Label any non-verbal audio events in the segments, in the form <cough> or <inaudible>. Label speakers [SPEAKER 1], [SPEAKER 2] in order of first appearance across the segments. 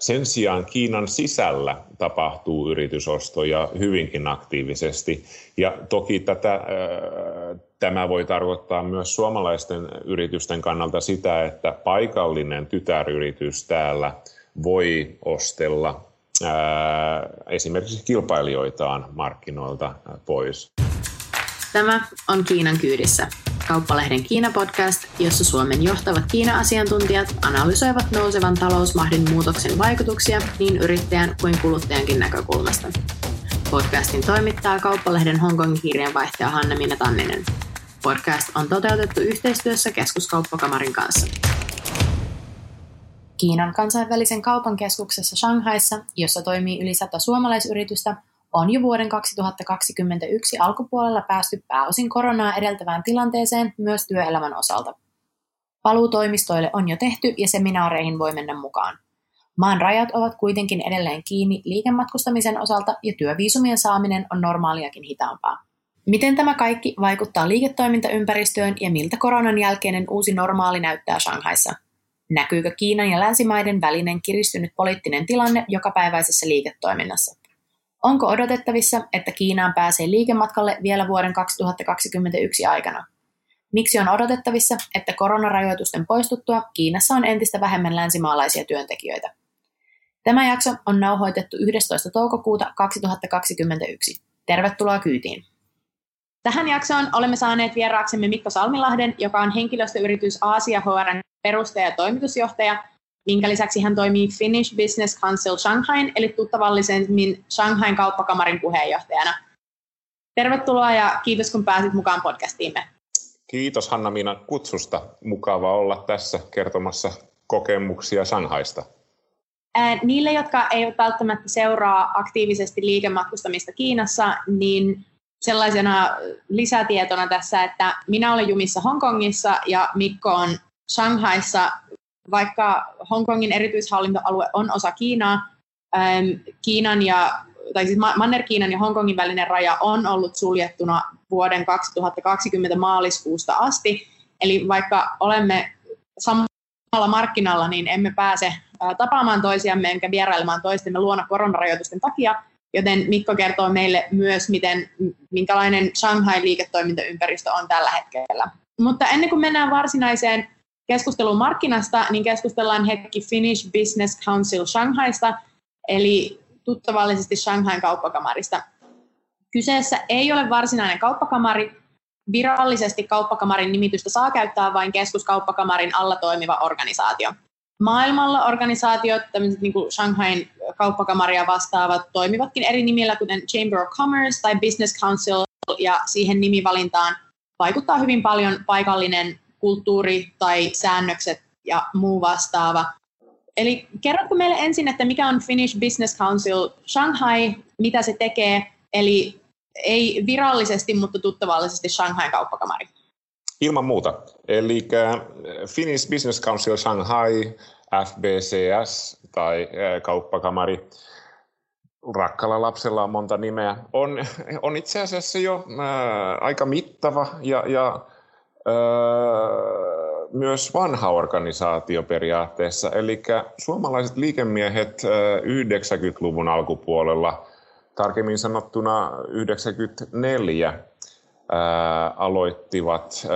[SPEAKER 1] Sen sijaan Kiinan sisällä tapahtuu yritysostoja hyvinkin aktiivisesti. Ja toki tätä, tämä voi tarkoittaa myös suomalaisten yritysten kannalta sitä, että paikallinen tytäryritys täällä voi ostella esimerkiksi kilpailijoitaan markkinoilta pois.
[SPEAKER 2] Tämä on Kiinan kyydissä, Kauppalehden Kiina-podcast, jossa Suomen johtavat Kiina-asiantuntijat analysoivat nousevan talousmahdin muutoksen vaikutuksia niin yrittäjän kuin kuluttajankin näkökulmasta. Podcastin toimittaa Kauppalehden Hongkongin kirjanvaihtaja Hanna-Minna Tanninen. Podcast on toteutettu yhteistyössä Keskuskauppakamarin kanssa. Kiinan kansainvälisen kaupan keskuksessa Shanghaissa, jossa toimii yli sata suomalaisyritystä, on jo vuoden 2021 alkupuolella päästy pääosin koronaa edeltävään tilanteeseen myös työelämän osalta. Paluu toimistoille on jo tehty ja seminaareihin voi mennä mukaan. Maan rajat ovat kuitenkin edelleen kiinni liikematkustamisen osalta ja työviisumien saaminen on normaaliakin hitaampaa. Miten tämä kaikki vaikuttaa liiketoimintaympäristöön ja miltä koronan jälkeinen uusi normaali näyttää Shanghaissa? Näkyykö Kiinan ja länsimaiden välinen kiristynyt poliittinen tilanne jokapäiväisessä liiketoiminnassa? Onko odotettavissa, että Kiinaan pääsee liikematkalle vielä vuoden 2021 aikana? Miksi on odotettavissa, että koronarajoitusten poistuttua Kiinassa on entistä vähemmän länsimaalaisia työntekijöitä? Tämä jakso on nauhoitettu 11. toukokuuta 2021. Tervetuloa kyytiin! Tähän jaksoon olemme saaneet vieraaksemme Mikko Salmilahden, joka on henkilöstöyritys Aasia HRn perustaja ja toimitusjohtaja minkä lisäksi hän toimii Finnish Business Council Shanghain, eli tuttavallisemmin Shanghain kauppakamarin puheenjohtajana. Tervetuloa ja kiitos kun pääsit mukaan podcastiimme.
[SPEAKER 1] Kiitos Hanna-Miina kutsusta. Mukava olla tässä kertomassa kokemuksia Shanghaista.
[SPEAKER 2] niille, jotka eivät välttämättä seuraa aktiivisesti liikematkustamista Kiinassa, niin sellaisena lisätietona tässä, että minä olen jumissa Hongkongissa ja Mikko on Shanghaissa vaikka Hongkongin erityishallintoalue on osa Kiinaa, Kiinan ja, tai siis Manner-Kiinan ja Hongkongin välinen raja on ollut suljettuna vuoden 2020 maaliskuusta asti. Eli vaikka olemme samalla markkinalla, niin emme pääse tapaamaan toisiamme enkä vierailemaan toistemme luona koronarajoitusten takia, joten Mikko kertoo meille myös, miten, minkälainen Shanghai-liiketoimintaympäristö on tällä hetkellä. Mutta ennen kuin mennään varsinaiseen keskusteluun markkinasta, niin keskustellaan hetki Finnish Business Council Shanghaista, eli tuttavallisesti Shanghain kauppakamarista. Kyseessä ei ole varsinainen kauppakamari. Virallisesti kauppakamarin nimitystä saa käyttää vain keskuskauppakamarin alla toimiva organisaatio. Maailmalla organisaatiot, tämmöiset niin kuin Shanghain kauppakamaria vastaavat, toimivatkin eri nimillä, kuten Chamber of Commerce tai Business Council, ja siihen nimivalintaan vaikuttaa hyvin paljon paikallinen kulttuuri tai säännökset ja muu vastaava. Eli kerrotko meille ensin, että mikä on Finnish Business Council Shanghai, mitä se tekee, eli ei virallisesti, mutta tuttavallisesti Shanghai kauppakamari.
[SPEAKER 1] Ilman muuta. Eli Finnish Business Council Shanghai, FBCS tai kauppakamari, rakkalla lapsella on monta nimeä, on, <laughs> on itse asiassa jo ää, aika mittava ja, ja myös vanha organisaatio periaatteessa. Eli suomalaiset liikemiehet 90-luvun alkupuolella, tarkemmin sanottuna 94, aloittivat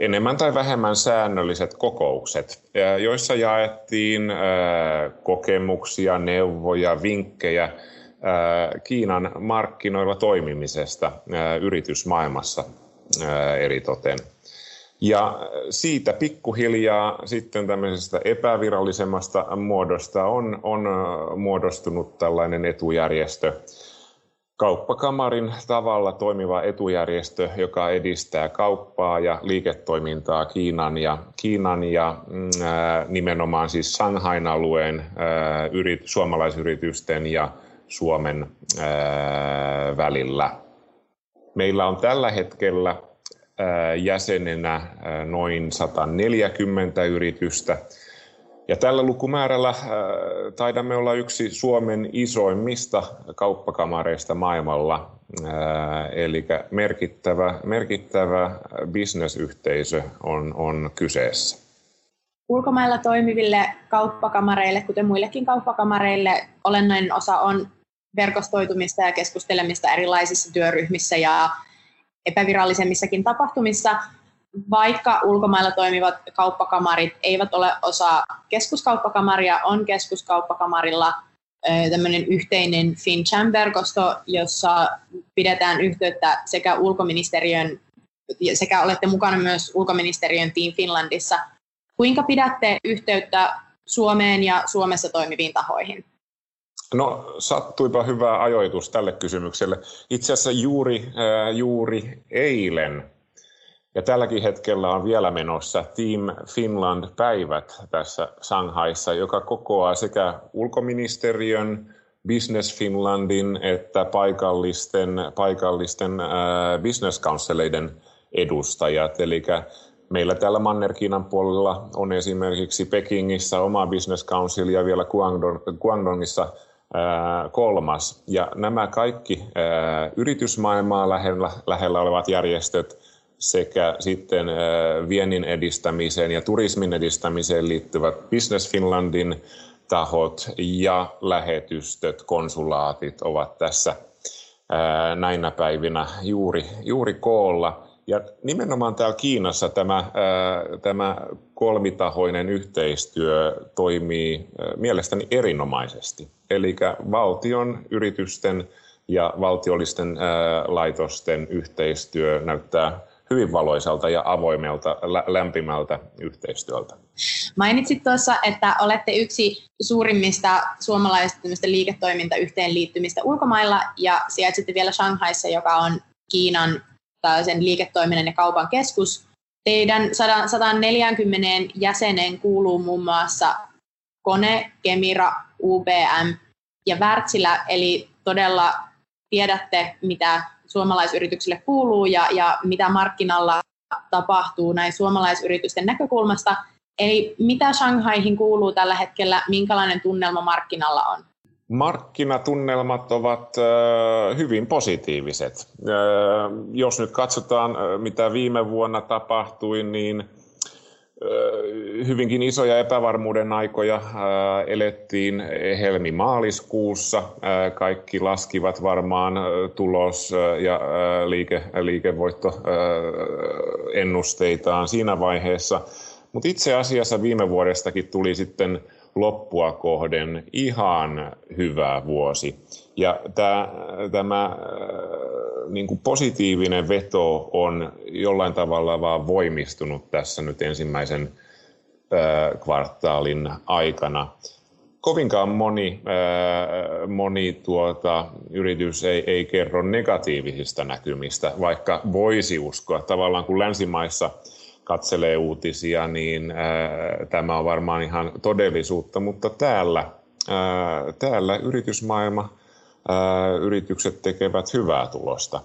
[SPEAKER 1] enemmän tai vähemmän säännölliset kokoukset, joissa jaettiin kokemuksia, neuvoja, vinkkejä Kiinan markkinoilla toimimisesta yritysmaailmassa eritoten. Ja siitä pikkuhiljaa sitten tämmöisestä epävirallisemmasta muodosta on, on muodostunut tällainen etujärjestö, kauppakamarin tavalla toimiva etujärjestö, joka edistää kauppaa ja liiketoimintaa Kiinan ja, Kiinan ja mm, nimenomaan siis Shanghain alueen yrit, suomalaisyritysten ja Suomen ää, välillä. Meillä on tällä hetkellä jäsenenä noin 140 yritystä. Ja tällä lukumäärällä taidamme olla yksi Suomen isoimmista kauppakamareista maailmalla, eli merkittävä, merkittävä bisnesyhteisö on, on kyseessä.
[SPEAKER 2] ulkomailla toimiville kauppakamareille, kuten muillekin kauppakamareille, olennainen osa on verkostoitumista ja keskustelemista erilaisissa työryhmissä ja epävirallisemmissakin tapahtumissa, vaikka ulkomailla toimivat kauppakamarit eivät ole osa keskuskauppakamaria, on keskuskauppakamarilla tämmöinen yhteinen FinCham-verkosto, jossa pidetään yhteyttä sekä ulkoministeriön, sekä olette mukana myös ulkoministeriön Team Finlandissa. Kuinka pidätte yhteyttä Suomeen ja Suomessa toimiviin tahoihin?
[SPEAKER 1] No sattuipa hyvä ajoitus tälle kysymykselle. Itse asiassa juuri, äh, juuri eilen ja tälläkin hetkellä on vielä menossa Team Finland-päivät tässä Shanghaissa, joka kokoaa sekä ulkoministeriön, Business Finlandin että paikallisten, paikallisten äh, business counceleiden edustajat. Eli meillä täällä Manner-Kiinan puolella on esimerkiksi Pekingissä oma business council ja vielä Guangdong, Guangdongissa kolmas. Ja nämä kaikki yritysmaailmaa lähellä, lähellä olevat järjestöt sekä sitten viennin edistämiseen ja turismin edistämiseen liittyvät Business Finlandin tahot ja lähetystöt, konsulaatit ovat tässä näinä päivinä juuri, juuri koolla. Ja nimenomaan täällä Kiinassa tämä, tämä kolmitahoinen yhteistyö toimii mielestäni erinomaisesti. Eli valtion, yritysten ja valtiollisten laitosten yhteistyö näyttää hyvin valoisalta ja avoimelta, lämpimältä yhteistyöltä.
[SPEAKER 2] Mainitsit tuossa, että olette yksi suurimmista suomalaisista liiketoimintayhteenliittymistä ulkomailla ja sijaitsitte vielä Shanghaissa, joka on Kiinan sen liiketoiminnan ja kaupan keskus. Teidän 140 jäsenen kuuluu muun muassa Kone, Kemira, UBM ja Wärtsilä, eli todella tiedätte, mitä suomalaisyrityksille kuuluu ja, ja mitä markkinalla tapahtuu näin suomalaisyritysten näkökulmasta. Eli mitä Shanghaihin kuuluu tällä hetkellä, minkälainen tunnelma markkinalla on?
[SPEAKER 1] Markkinatunnelmat ovat hyvin positiiviset. Jos nyt katsotaan, mitä viime vuonna tapahtui, niin hyvinkin isoja epävarmuuden aikoja elettiin helmi-maaliskuussa. Kaikki laskivat varmaan tulos- ja liike, liikevoittoennusteitaan siinä vaiheessa. Mutta itse asiassa viime vuodestakin tuli sitten loppua kohden ihan hyvä vuosi. Ja tämä, tämä äh, niin kuin positiivinen veto on jollain tavalla vaan voimistunut tässä nyt ensimmäisen äh, kvartaalin aikana. Kovinkaan moni, äh, moni tuota, yritys ei, ei kerro negatiivisista näkymistä, vaikka voisi uskoa. Tavallaan kun länsimaissa katselee uutisia, niin ää, tämä on varmaan ihan todellisuutta, mutta täällä, ää, täällä yritysmaailma, ää, yritykset tekevät hyvää tulosta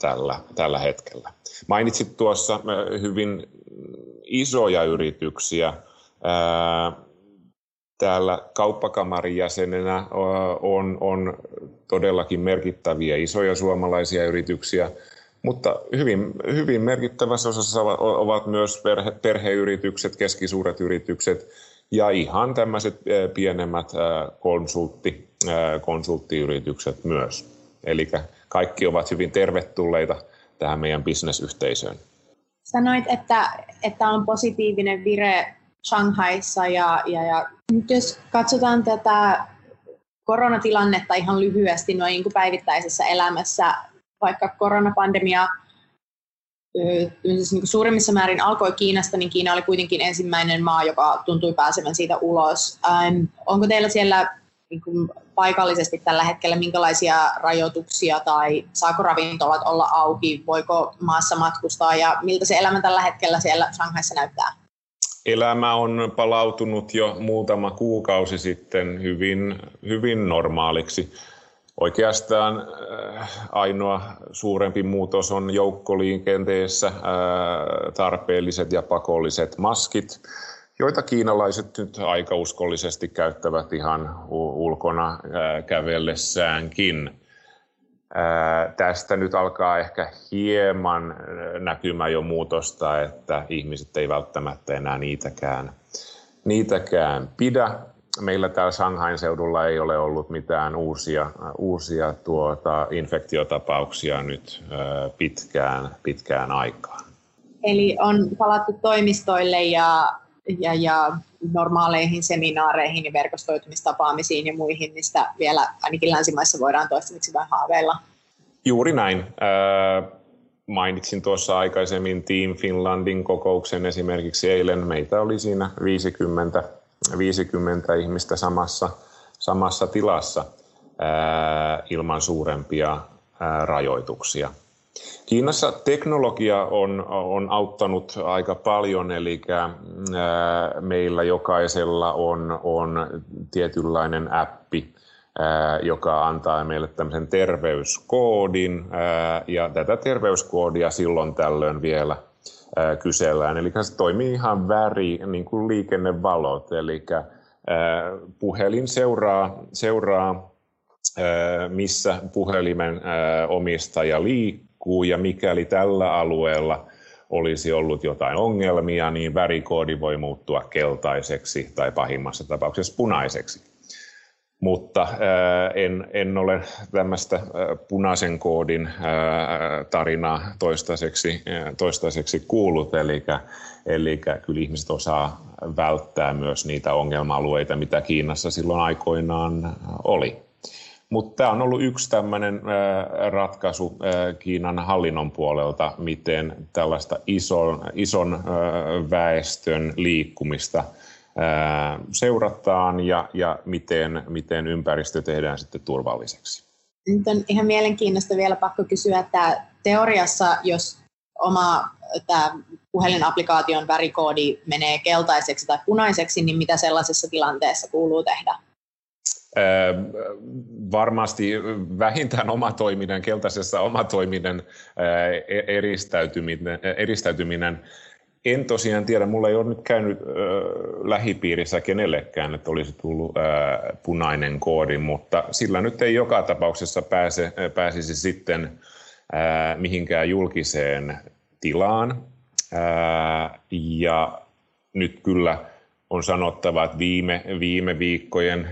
[SPEAKER 1] tällä, tällä hetkellä. Mainitsit tuossa hyvin isoja yrityksiä. Ää, täällä kauppakamarin jäsenenä on, on todellakin merkittäviä isoja suomalaisia yrityksiä, mutta hyvin, hyvin merkittävässä osassa ovat myös perhe, perheyritykset, keskisuuret yritykset ja ihan tämmöiset pienemmät konsultti, konsulttiyritykset myös. Eli kaikki ovat hyvin tervetulleita tähän meidän bisnesyhteisöön.
[SPEAKER 2] Sanoit, että, että on positiivinen vire Shanghaissa ja, ja, ja nyt jos katsotaan tätä koronatilannetta ihan lyhyesti noin niin päivittäisessä elämässä, vaikka koronapandemia siis niin suurimmissa määrin alkoi Kiinasta, niin Kiina oli kuitenkin ensimmäinen maa, joka tuntui pääsevän siitä ulos. Ähm, onko teillä siellä niin kuin paikallisesti tällä hetkellä minkälaisia rajoituksia tai saako ravintolat olla auki, voiko maassa matkustaa ja miltä se elämä tällä hetkellä siellä Shanghaissa näyttää?
[SPEAKER 1] Elämä on palautunut jo muutama kuukausi sitten hyvin, hyvin normaaliksi Oikeastaan äh, ainoa suurempi muutos on joukkoliikenteessä äh, tarpeelliset ja pakolliset maskit, joita kiinalaiset nyt aika uskollisesti käyttävät ihan ulkona äh, kävellessäänkin. Tästä nyt alkaa ehkä hieman näkymä jo muutosta, että ihmiset ei välttämättä enää niitäkään niitäkään pidä. Meillä täällä Shanghain seudulla ei ole ollut mitään uusia, uusia tuota, infektiotapauksia nyt pitkään, pitkään aikaan.
[SPEAKER 2] Eli on palattu toimistoille ja, ja, ja normaaleihin seminaareihin ja verkostoitumistapaamisiin ja muihin, mistä vielä ainakin länsimaissa voidaan toistaiseksi vähän haaveilla.
[SPEAKER 1] Juuri näin. Mainitsin tuossa aikaisemmin Team Finlandin kokouksen esimerkiksi eilen. Meitä oli siinä 50, 50 ihmistä samassa, samassa tilassa ilman suurempia rajoituksia. Kiinassa teknologia on, on auttanut aika paljon, eli meillä jokaisella on, on tietynlainen appi, joka antaa meille tämmöisen terveyskoodin, ja tätä terveyskoodia silloin tällöin vielä kysellään. Eli se toimii ihan väri, niin kuin liikennevalot, eli puhelin seuraa, seuraa missä puhelimen omistaja liikkuu, ja mikäli tällä alueella olisi ollut jotain ongelmia, niin värikoodi voi muuttua keltaiseksi tai pahimmassa tapauksessa punaiseksi mutta en, en ole tämmöistä punaisen koodin tarinaa toistaiseksi, toistaiseksi kuullut, eli, eli kyllä ihmiset osaa välttää myös niitä ongelma-alueita, mitä Kiinassa silloin aikoinaan oli. Mutta tämä on ollut yksi tämmöinen ratkaisu Kiinan hallinnon puolelta, miten tällaista ison, ison väestön liikkumista – seurataan ja, ja miten, miten ympäristö tehdään sitten turvalliseksi.
[SPEAKER 2] Nyt on ihan mielenkiintoista vielä pakko kysyä, että teoriassa, jos oma tämä puhelinaplikaation värikoodi menee keltaiseksi tai punaiseksi, niin mitä sellaisessa tilanteessa kuuluu tehdä?
[SPEAKER 1] varmasti vähintään omatoiminen, keltaisessa omatoiminen eristäytyminen, eristäytyminen en tosiaan tiedä, mulla ei ole nyt käynyt äh, lähipiirissä kenellekään, että olisi tullut äh, punainen koodi, mutta sillä nyt ei joka tapauksessa pääse, äh, pääsisi sitten äh, mihinkään julkiseen tilaan. Äh, ja nyt kyllä on sanottava, että viime, viime viikkojen,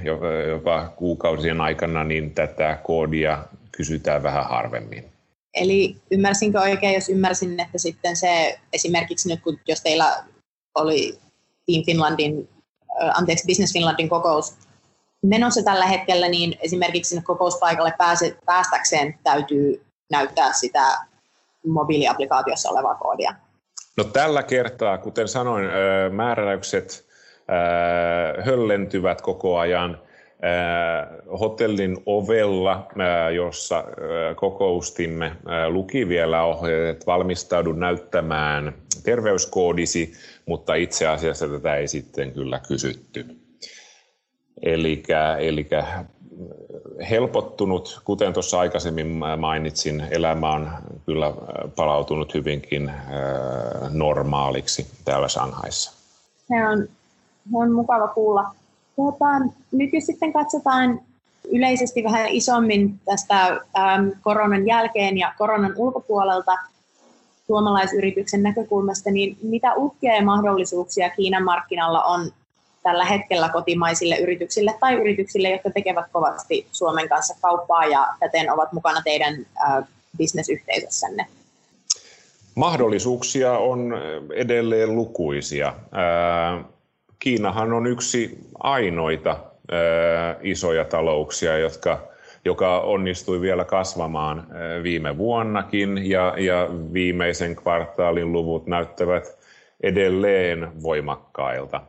[SPEAKER 1] jopa kuukausien aikana, niin tätä koodia kysytään vähän harvemmin.
[SPEAKER 2] Eli ymmärsinkö oikein, jos ymmärsin, että sitten se esimerkiksi nyt, kun jos teillä oli Team Finlandin, anteeksi, Business Finlandin kokous menossa tällä hetkellä, niin esimerkiksi sinne kokouspaikalle pääse, päästäkseen täytyy näyttää sitä mobiiliaplikaatiossa olevaa koodia.
[SPEAKER 1] No tällä kertaa, kuten sanoin, määräykset höllentyvät koko ajan – hotellin ovella, jossa kokoustimme, luki vielä ohjeet, että valmistaudu näyttämään terveyskoodisi, mutta itse asiassa tätä ei sitten kyllä kysytty. Eli, eli helpottunut, kuten tuossa aikaisemmin mainitsin, elämä on kyllä palautunut hyvinkin normaaliksi täällä Shanghaissa.
[SPEAKER 2] Se on, on mukava kuulla. Tuota, nyt jos sitten katsotaan yleisesti vähän isommin tästä äm, koronan jälkeen ja koronan ulkopuolelta suomalaisyrityksen näkökulmasta, niin mitä uhkia ja mahdollisuuksia Kiinan markkinalla on tällä hetkellä kotimaisille yrityksille tai yrityksille, jotka tekevät kovasti Suomen kanssa kauppaa ja täten ovat mukana teidän äh, bisnesyhteisössänne?
[SPEAKER 1] Mahdollisuuksia on edelleen lukuisia. Äh, Kiinahan on yksi ainoita isoja talouksia, jotka, joka onnistui vielä kasvamaan viime vuonnakin ja, ja viimeisen kvartaalin luvut näyttävät edelleen voimakkailta.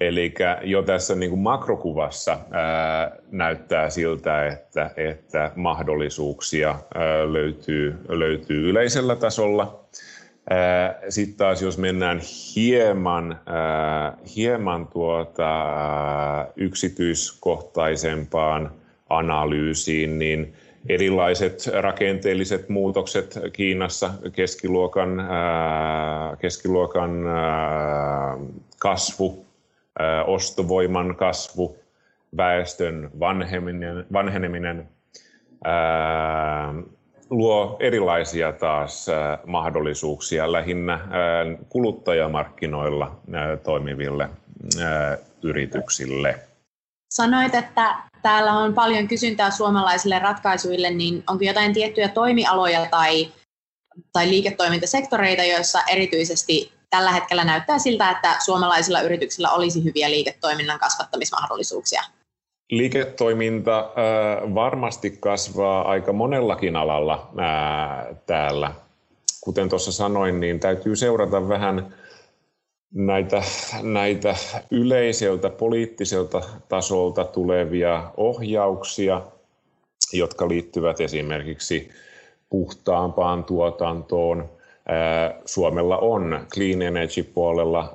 [SPEAKER 1] Eli jo tässä niin kuin makrokuvassa ää, näyttää siltä, että, että mahdollisuuksia ää, löytyy, löytyy yleisellä tasolla. Sitten taas jos mennään hieman, hieman tuota, yksityiskohtaisempaan analyysiin, niin erilaiset rakenteelliset muutokset Kiinassa, keskiluokan, keskiluokan kasvu, ostovoiman kasvu, väestön vanheneminen, vanheneminen luo erilaisia taas mahdollisuuksia lähinnä äh, kuluttajamarkkinoilla toimiville yrityksille.
[SPEAKER 2] Sanoit, että täällä on paljon kysyntää suomalaisille ratkaisuille, niin onko jotain tiettyjä toimialoja tai, tai liiketoimintasektoreita, joissa erityisesti tällä hetkellä näyttää siltä, että suomalaisilla yrityksillä olisi hyviä liiketoiminnan kasvattamismahdollisuuksia?
[SPEAKER 1] Liiketoiminta äh, varmasti kasvaa aika monellakin alalla äh, täällä. Kuten tuossa sanoin, niin täytyy seurata vähän näitä, näitä yleiseltä poliittiselta tasolta tulevia ohjauksia, jotka liittyvät esimerkiksi puhtaampaan tuotantoon. Suomella on clean energy puolella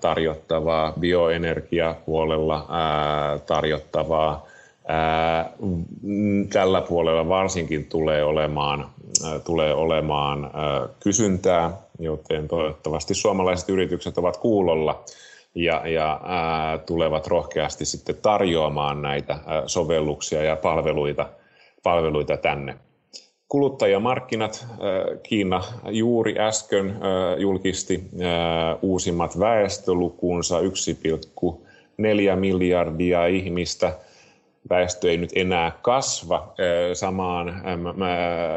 [SPEAKER 1] tarjottavaa, bioenergia puolella tarjottavaa. Tällä puolella varsinkin tulee olemaan, tulee olemaan kysyntää joten toivottavasti suomalaiset yritykset ovat kuulolla ja, ja tulevat rohkeasti sitten tarjoamaan näitä sovelluksia ja palveluita, palveluita tänne. Kuluttajamarkkinat, Kiina juuri äsken julkisti uusimmat väestölukuunsa 1,4 miljardia ihmistä – väestö ei nyt enää kasva samaan,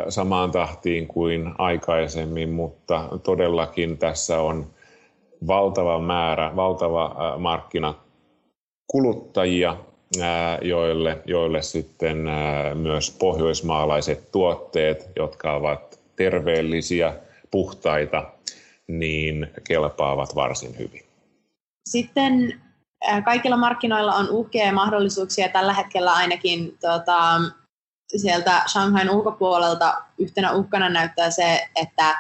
[SPEAKER 1] samaan tahtiin kuin aikaisemmin, mutta todellakin tässä on valtava määrä, valtava markkina kuluttajia, joille, joille sitten myös pohjoismaalaiset tuotteet, jotka ovat terveellisiä, puhtaita, niin kelpaavat varsin hyvin.
[SPEAKER 2] Sitten kaikilla markkinoilla on uhkia ja mahdollisuuksia tällä hetkellä ainakin tota, sieltä Shanghain ulkopuolelta yhtenä uhkana näyttää se, että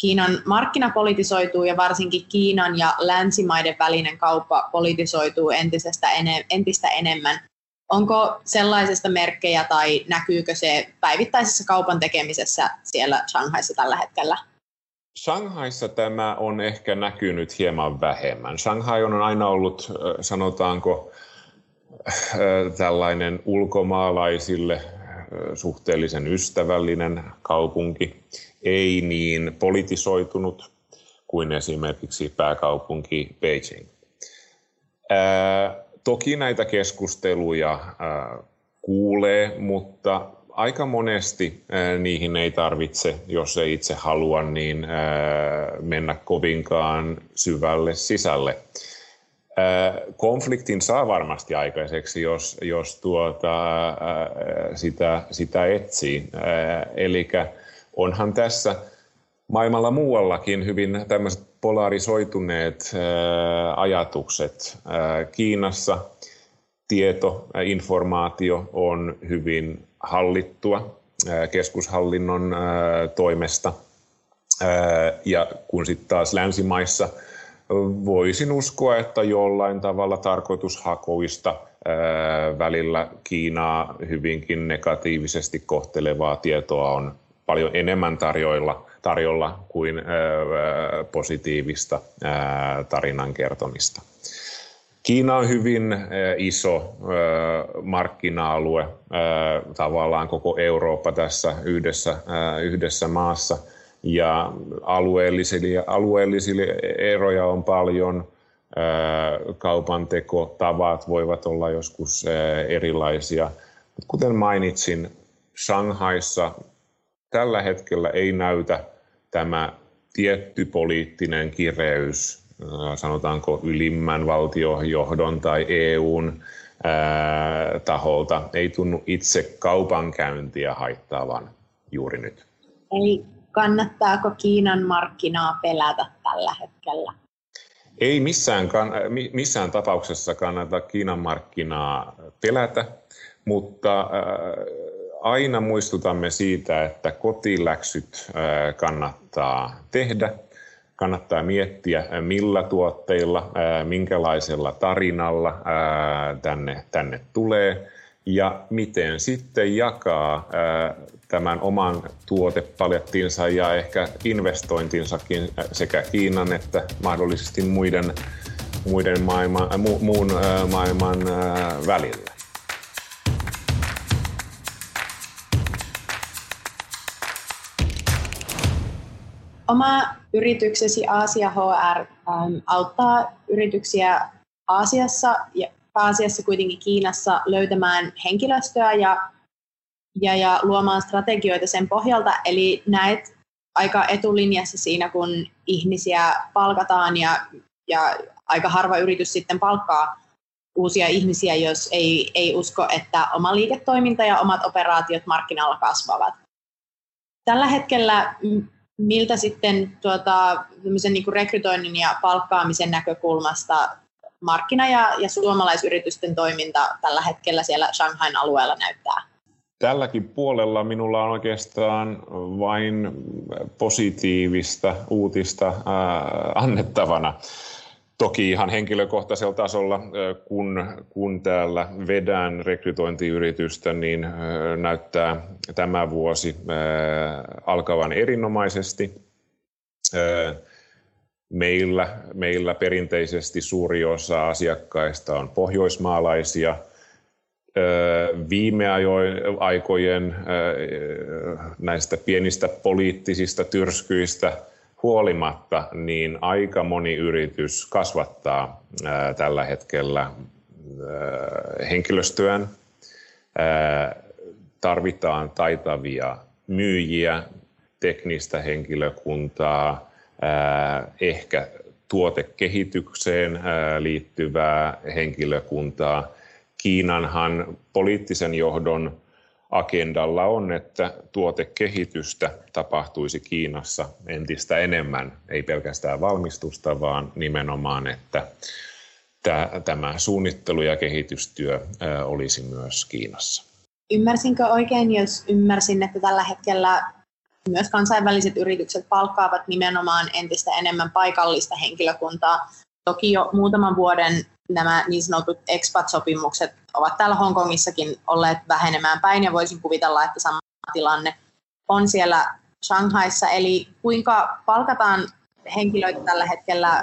[SPEAKER 2] Kiinan markkina politisoituu ja varsinkin Kiinan ja länsimaiden välinen kauppa politisoituu entisestä ene- entistä enemmän. Onko sellaisesta merkkejä tai näkyykö se päivittäisessä kaupan tekemisessä siellä Shanghaissa tällä hetkellä?
[SPEAKER 1] Shanghaissa tämä on ehkä näkynyt hieman vähemmän. Shanghai on aina ollut, sanotaanko, tällainen ulkomaalaisille suhteellisen ystävällinen kaupunki, ei niin politisoitunut kuin esimerkiksi pääkaupunki Beijing. toki näitä keskusteluja kuulee, mutta aika monesti niihin ei tarvitse, jos ei itse halua, niin mennä kovinkaan syvälle sisälle. Konfliktin saa varmasti aikaiseksi, jos, jos tuota, sitä, sitä etsii. Eli onhan tässä maailmalla muuallakin hyvin tämmöiset polarisoituneet ajatukset. Kiinassa tieto, informaatio on hyvin hallittua keskushallinnon toimesta. Ja kun sitten taas länsimaissa voisin uskoa, että jollain tavalla tarkoitushakuista välillä Kiinaa hyvinkin negatiivisesti kohtelevaa tietoa on paljon enemmän tarjoilla, tarjolla kuin positiivista tarinan kertomista. Kiina on hyvin iso markkina-alue, tavallaan koko Eurooppa tässä yhdessä, yhdessä maassa. Ja alueellisille, alueellisille eroja on paljon, kaupan tekotavat voivat olla joskus erilaisia. Kuten mainitsin, Shanghaissa tällä hetkellä ei näytä tämä tietty poliittinen kireys sanotaanko ylimmän valtiojohdon tai EUn ää, taholta ei tunnu itse kaupankäyntiä haittaavan juuri nyt.
[SPEAKER 2] Eli kannattaako Kiinan markkinaa pelätä tällä hetkellä?
[SPEAKER 1] Ei missään, missään tapauksessa kannata Kiinan markkinaa pelätä, mutta aina muistutamme siitä, että kotiläksyt kannattaa tehdä – kannattaa miettiä, millä tuotteilla, minkälaisella tarinalla tänne, tänne tulee ja miten sitten jakaa tämän oman tuotepalettinsa ja ehkä investointinsakin sekä Kiinan että mahdollisesti muiden, muiden maailman, mu, muun maailman välillä.
[SPEAKER 2] Oma yrityksesi Asia HR ähm, auttaa yrityksiä Aasiassa ja pääasiassa kuitenkin Kiinassa löytämään henkilöstöä ja, ja, ja luomaan strategioita sen pohjalta. Eli näet aika etulinjassa siinä, kun ihmisiä palkataan ja, ja aika harva yritys sitten palkkaa uusia ihmisiä, jos ei, ei usko, että oma liiketoiminta ja omat operaatiot markkinalla kasvavat. Tällä hetkellä miltä sitten tuota, niin kuin rekrytoinnin ja palkkaamisen näkökulmasta markkina- ja, ja suomalaisyritysten toiminta tällä hetkellä siellä Shanghain alueella näyttää?
[SPEAKER 1] Tälläkin puolella minulla on oikeastaan vain positiivista uutista äh, annettavana. Toki ihan henkilökohtaisella tasolla, kun, kun täällä vedän rekrytointiyritystä, niin näyttää tämä vuosi alkavan erinomaisesti. Meillä, meillä perinteisesti suuri osa asiakkaista on pohjoismaalaisia. Viime aikojen näistä pienistä poliittisista tyrskyistä – huolimatta, niin aika moni yritys kasvattaa tällä hetkellä ää, henkilöstöään. Ää, tarvitaan taitavia myyjiä, teknistä henkilökuntaa, ehkä tuotekehitykseen ää, liittyvää henkilökuntaa. Kiinanhan poliittisen johdon agendalla on, että tuotekehitystä tapahtuisi Kiinassa entistä enemmän, ei pelkästään valmistusta, vaan nimenomaan, että tämä suunnittelu- ja kehitystyö olisi myös Kiinassa.
[SPEAKER 2] Ymmärsinkö oikein, jos ymmärsin, että tällä hetkellä myös kansainväliset yritykset palkkaavat nimenomaan entistä enemmän paikallista henkilökuntaa. Toki jo muutaman vuoden nämä niin sanotut expat-sopimukset ovat täällä Hongkongissakin olleet vähenemään päin ja voisin kuvitella, että sama tilanne on siellä Shanghaissa. Eli kuinka palkataan henkilöitä tällä hetkellä,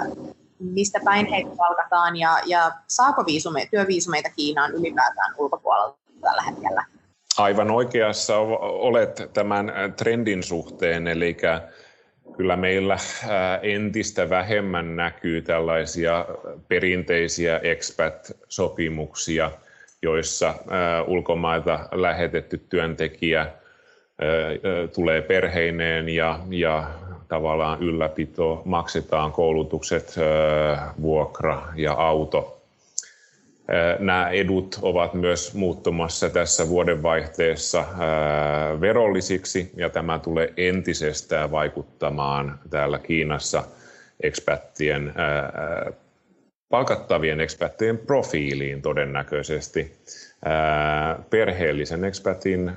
[SPEAKER 2] mistä päin heitä palkataan ja, ja saako viisume, työviisumeita Kiinaan ylipäätään ulkopuolelta tällä hetkellä?
[SPEAKER 1] Aivan oikeassa olet tämän trendin suhteen, eli kyllä meillä entistä vähemmän näkyy tällaisia perinteisiä expat-sopimuksia, joissa ulkomailta lähetetty työntekijä tulee perheineen ja, ja tavallaan ylläpito, maksetaan koulutukset, vuokra ja auto Nämä edut ovat myös muuttumassa tässä vuodenvaihteessa verollisiksi ja tämä tulee entisestään vaikuttamaan täällä Kiinassa ekspättien, palkattavien ekspättien profiiliin todennäköisesti. Perheellisen ekspätin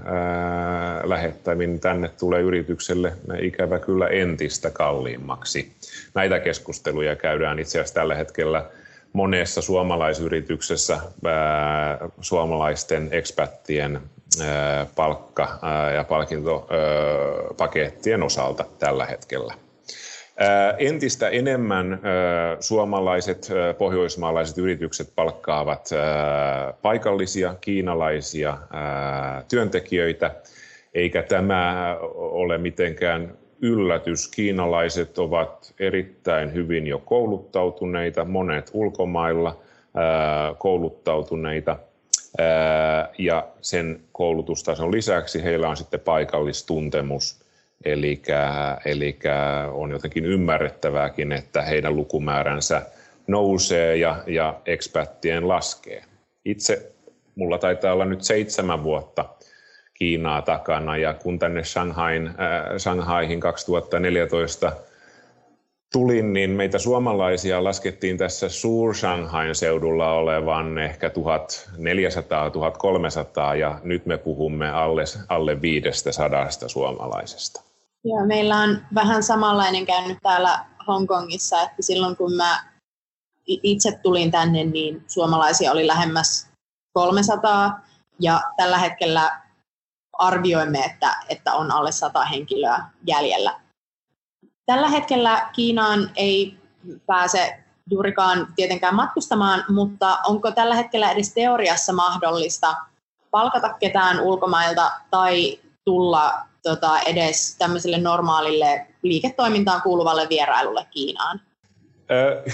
[SPEAKER 1] lähettäminen tänne tulee yritykselle ikävä kyllä entistä kalliimmaksi. Näitä keskusteluja käydään itse asiassa tällä hetkellä monessa suomalaisyrityksessä suomalaisten ekspättien palkka- ja palkintopakettien osalta tällä hetkellä. Entistä enemmän suomalaiset, pohjoismaalaiset yritykset palkkaavat paikallisia, kiinalaisia työntekijöitä, eikä tämä ole mitenkään yllätys. Kiinalaiset ovat erittäin hyvin jo kouluttautuneita, monet ulkomailla kouluttautuneita. Ja sen koulutustason lisäksi heillä on sitten paikallistuntemus, eli, eli on jotenkin ymmärrettävääkin, että heidän lukumääränsä nousee ja, ja ekspättien laskee. Itse mulla taitaa olla nyt seitsemän vuotta Kiinaa takana. Ja kun tänne Shanghain, äh, Shanghaihin 2014 tulin, niin meitä suomalaisia laskettiin tässä Suur-Shanghain seudulla olevan ehkä 1400-1300 ja nyt me puhumme alle, alle 500 suomalaisesta.
[SPEAKER 2] Joo, meillä on vähän samanlainen käynyt täällä Hongkongissa, että silloin kun mä itse tulin tänne, niin suomalaisia oli lähemmäs 300 ja tällä hetkellä arvioimme, että, että on alle 100 henkilöä jäljellä. Tällä hetkellä Kiinaan ei pääse juurikaan tietenkään matkustamaan, mutta onko tällä hetkellä edes teoriassa mahdollista palkata ketään ulkomailta tai tulla tota, edes tämmöiselle normaalille liiketoimintaan kuuluvalle vierailulle Kiinaan?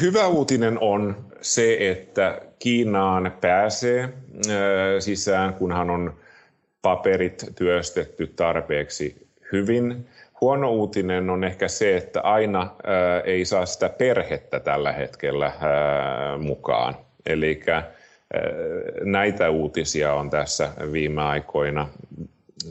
[SPEAKER 1] Hyvä uutinen on se, että Kiinaan pääsee sisään, kunhan on paperit työstetty tarpeeksi hyvin. Huono uutinen on ehkä se, että aina ei saa sitä perhettä tällä hetkellä mukaan. Eli näitä uutisia on tässä viime aikoina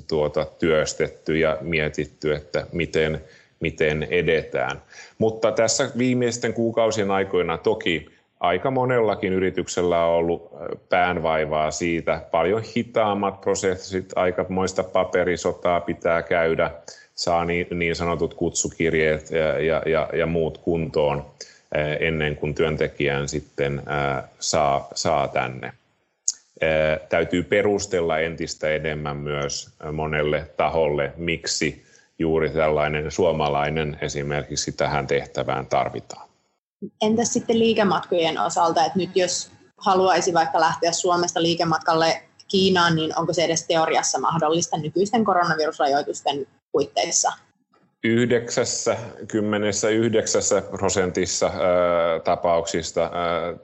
[SPEAKER 1] tuota, työstetty ja mietitty, että miten, miten edetään. Mutta tässä viimeisten kuukausien aikoina toki aika monellakin yrityksellä on ollut päänvaivaa siitä. Paljon hitaammat prosessit, aikamoista paperisotaa pitää käydä, saa niin, niin sanotut kutsukirjeet ja, ja, ja, ja muut kuntoon ennen kuin työntekijän sitten saa, saa tänne. Täytyy perustella entistä enemmän myös monelle taholle, miksi juuri tällainen suomalainen esimerkiksi tähän tehtävään tarvitaan.
[SPEAKER 2] Entäs sitten liikematkojen osalta, että nyt jos haluaisi vaikka lähteä Suomesta liikematkalle Kiinaan, niin onko se edes teoriassa mahdollista nykyisten koronavirusrajoitusten puitteissa?
[SPEAKER 1] 99 prosentissa tapauksista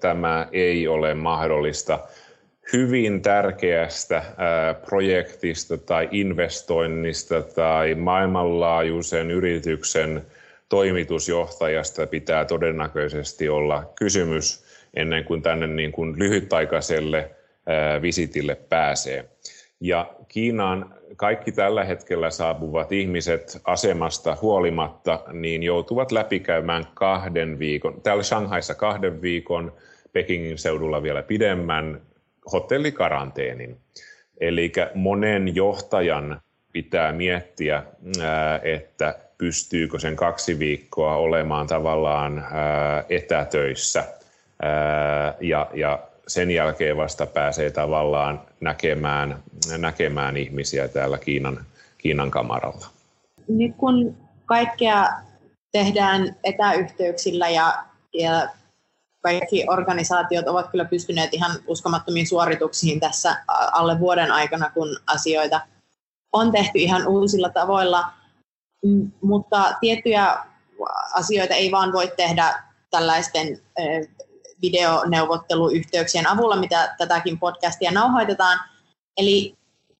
[SPEAKER 1] tämä ei ole mahdollista. Hyvin tärkeästä projektista tai investoinnista tai maailmanlaajuisen yrityksen toimitusjohtajasta pitää todennäköisesti olla kysymys ennen kuin tänne niin kuin lyhytaikaiselle visitille pääsee. Ja Kiinaan kaikki tällä hetkellä saapuvat ihmiset asemasta huolimatta niin joutuvat läpikäymään kahden viikon, täällä Shanghaissa kahden viikon, Pekingin seudulla vielä pidemmän hotellikaranteenin. Eli monen johtajan pitää miettiä, että pystyykö sen kaksi viikkoa olemaan tavallaan etätöissä ja, ja sen jälkeen vasta pääsee tavallaan näkemään, näkemään ihmisiä täällä Kiinan, Kiinan kamaralla.
[SPEAKER 2] Nyt kun kaikkea tehdään etäyhteyksillä ja, ja kaikki organisaatiot ovat kyllä pystyneet ihan uskomattomiin suorituksiin tässä alle vuoden aikana, kun asioita on tehty ihan uusilla tavoilla, mutta tiettyjä asioita ei vaan voi tehdä tällaisten videoneuvotteluyhteyksien avulla, mitä tätäkin podcastia nauhoitetaan. Eli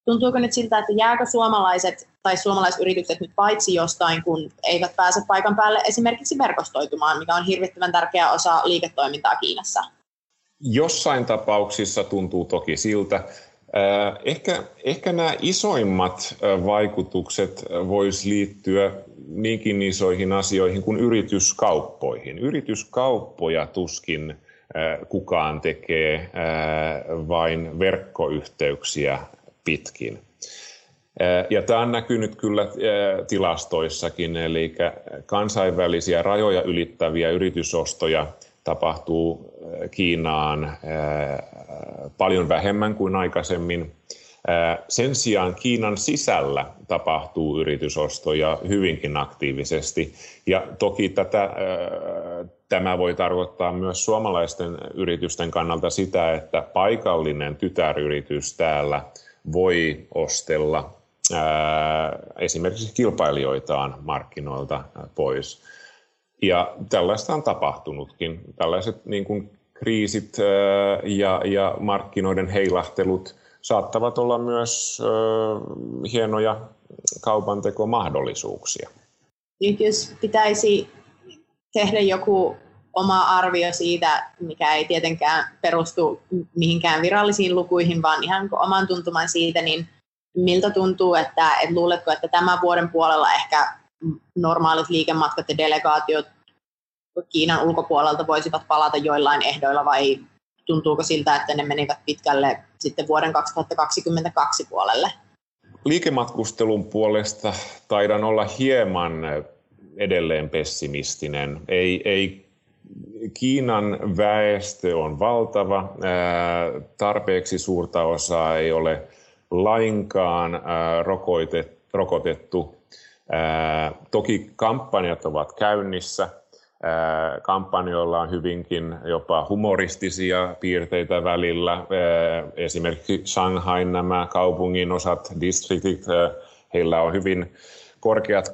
[SPEAKER 2] tuntuuko nyt siltä, että jääkö suomalaiset tai suomalaisyritykset nyt paitsi jostain, kun eivät pääse paikan päälle esimerkiksi verkostoitumaan, mikä on hirvittävän tärkeä osa liiketoimintaa Kiinassa?
[SPEAKER 1] Jossain tapauksissa tuntuu toki siltä. Ehkä, ehkä nämä isoimmat vaikutukset voisi liittyä niinkin isoihin asioihin kuin yrityskauppoihin. Yrityskauppoja tuskin kukaan tekee vain verkkoyhteyksiä pitkin. Ja tämä on näkynyt kyllä tilastoissakin, eli kansainvälisiä rajoja ylittäviä yritysostoja tapahtuu Kiinaan paljon vähemmän kuin aikaisemmin. Sen sijaan Kiinan sisällä tapahtuu yritysostoja hyvinkin aktiivisesti. Ja toki tätä, tämä voi tarkoittaa myös suomalaisten yritysten kannalta sitä, että paikallinen tytäryritys täällä voi ostella esimerkiksi kilpailijoitaan markkinoilta pois. Ja tällaista on tapahtunutkin. Tällaiset niin kuin kriisit ja, ja markkinoiden heilahtelut – saattavat olla myös hienoja kaupantekomahdollisuuksia.
[SPEAKER 2] Jos pitäisi tehdä joku oma arvio siitä, mikä ei tietenkään perustu mihinkään virallisiin lukuihin, vaan ihan oman tuntuman siitä, niin miltä tuntuu, että, että luuletko, että tämän vuoden puolella ehkä normaalit liikematkat ja delegaatiot Kiinan ulkopuolelta voisivat palata joillain ehdoilla vai tuntuuko siltä, että ne menivät pitkälle sitten vuoden 2022 puolelle?
[SPEAKER 1] Liikematkustelun puolesta taidan olla hieman edelleen pessimistinen. Ei, ei Kiinan väestö on valtava, tarpeeksi suurta osaa ei ole lainkaan rokotettu. Toki kampanjat ovat käynnissä – kampanjoilla on hyvinkin jopa humoristisia piirteitä välillä. Esimerkiksi Shanghain nämä kaupungin osat, distriktit, heillä on hyvin korkeat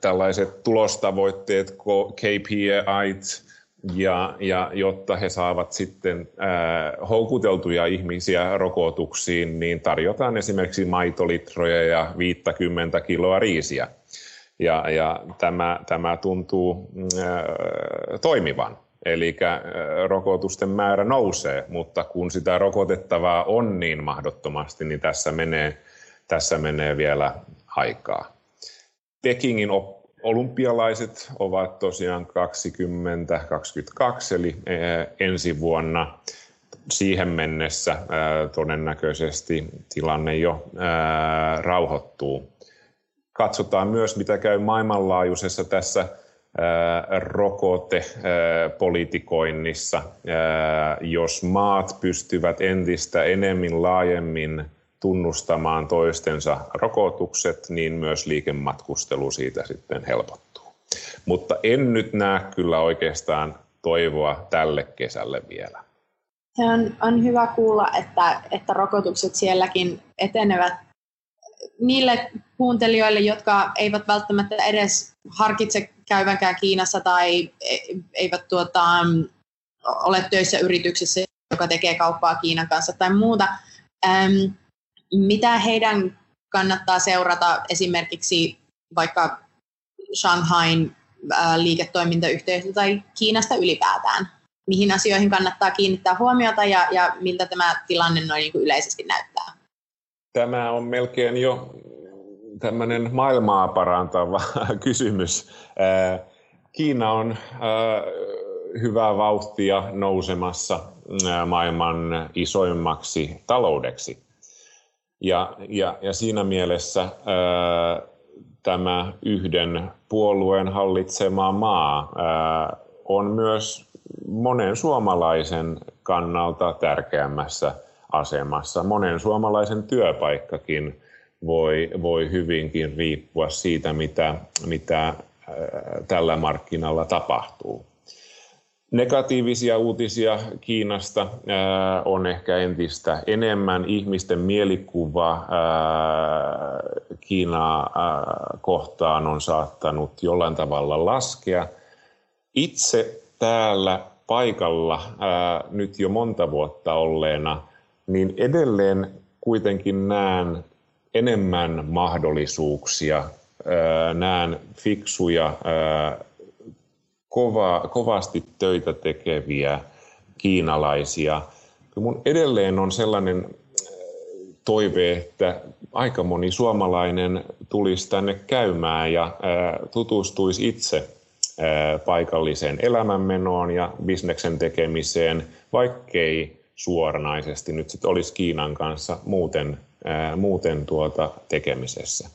[SPEAKER 1] tällaiset tulostavoitteet, KPIs, ja, ja jotta he saavat sitten äh, houkuteltuja ihmisiä rokotuksiin, niin tarjotaan esimerkiksi maitolitroja ja 50 kiloa riisiä. Ja, ja tämä, tämä tuntuu äh, toimivan. Eli äh, rokotusten määrä nousee, mutta kun sitä rokotettavaa on niin mahdottomasti, niin tässä menee, tässä menee vielä aikaa. Pekingin olympialaiset ovat tosiaan 2022, eli eh, ensi vuonna. Siihen mennessä todennäköisesti tilanne jo rauhoittuu. Katsotaan myös, mitä käy maailmanlaajuisessa tässä rokotepolitikoinnissa, jos maat pystyvät entistä enemmän laajemmin tunnustamaan toistensa rokotukset, niin myös liikematkustelu siitä sitten helpottuu. Mutta en nyt näe kyllä oikeastaan toivoa tälle kesälle vielä.
[SPEAKER 2] Se on, on hyvä kuulla, että, että rokotukset sielläkin etenevät niille kuuntelijoille, jotka eivät välttämättä edes harkitse käyvänkään Kiinassa tai e, eivät tuota, ole töissä yrityksessä, joka tekee kauppaa Kiinan kanssa tai muuta mitä heidän kannattaa seurata esimerkiksi vaikka Shanghain liiketoimintayhteisöstä tai Kiinasta ylipäätään? Mihin asioihin kannattaa kiinnittää huomiota ja, ja miltä tämä tilanne noin niin yleisesti näyttää?
[SPEAKER 1] Tämä on melkein jo tämmöinen maailmaa parantava <laughs> kysymys. Kiina on hyvää vauhtia nousemassa maailman isoimmaksi taloudeksi. Ja, ja, ja siinä mielessä ää, tämä yhden puolueen hallitsema maa ää, on myös monen suomalaisen kannalta tärkeämmässä asemassa. Monen suomalaisen työpaikkakin voi, voi hyvinkin riippua siitä, mitä, mitä ää, tällä markkinalla tapahtuu. Negatiivisia uutisia Kiinasta on ehkä entistä enemmän. Ihmisten mielikuva Kiinaa kohtaan on saattanut jollain tavalla laskea. Itse täällä paikalla nyt jo monta vuotta olleena, niin edelleen kuitenkin näen enemmän mahdollisuuksia, näen fiksuja kova, kovasti töitä tekeviä kiinalaisia. Mun edelleen on sellainen toive, että aika moni suomalainen tulisi tänne käymään ja tutustuisi itse paikalliseen elämänmenoon ja bisneksen tekemiseen, vaikkei suoranaisesti nyt sit olisi Kiinan kanssa muuten, muuten tuota tekemisessä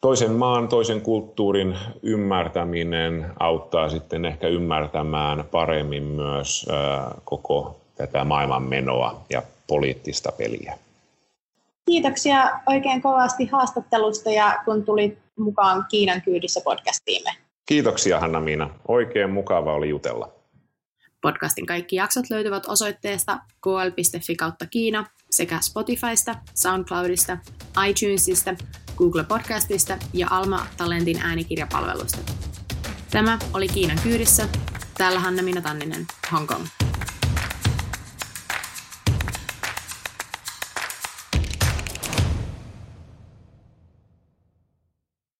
[SPEAKER 1] toisen maan, toisen kulttuurin ymmärtäminen auttaa sitten ehkä ymmärtämään paremmin myös koko tätä maailmanmenoa ja poliittista peliä.
[SPEAKER 2] Kiitoksia oikein kovasti haastattelusta ja kun tulit mukaan Kiinan kyydissä podcastiimme.
[SPEAKER 1] Kiitoksia Hanna-Miina. Oikein mukava oli jutella.
[SPEAKER 2] Podcastin kaikki jaksot löytyvät osoitteesta kl.fi kautta Kiina sekä Spotifysta, Soundcloudista, iTunesista, Google Podcastista ja Alma Talentin äänikirjapalvelusta. Tämä oli Kiinan kyydissä. Täällä Hanna Minna Tanninen, Hong Kong.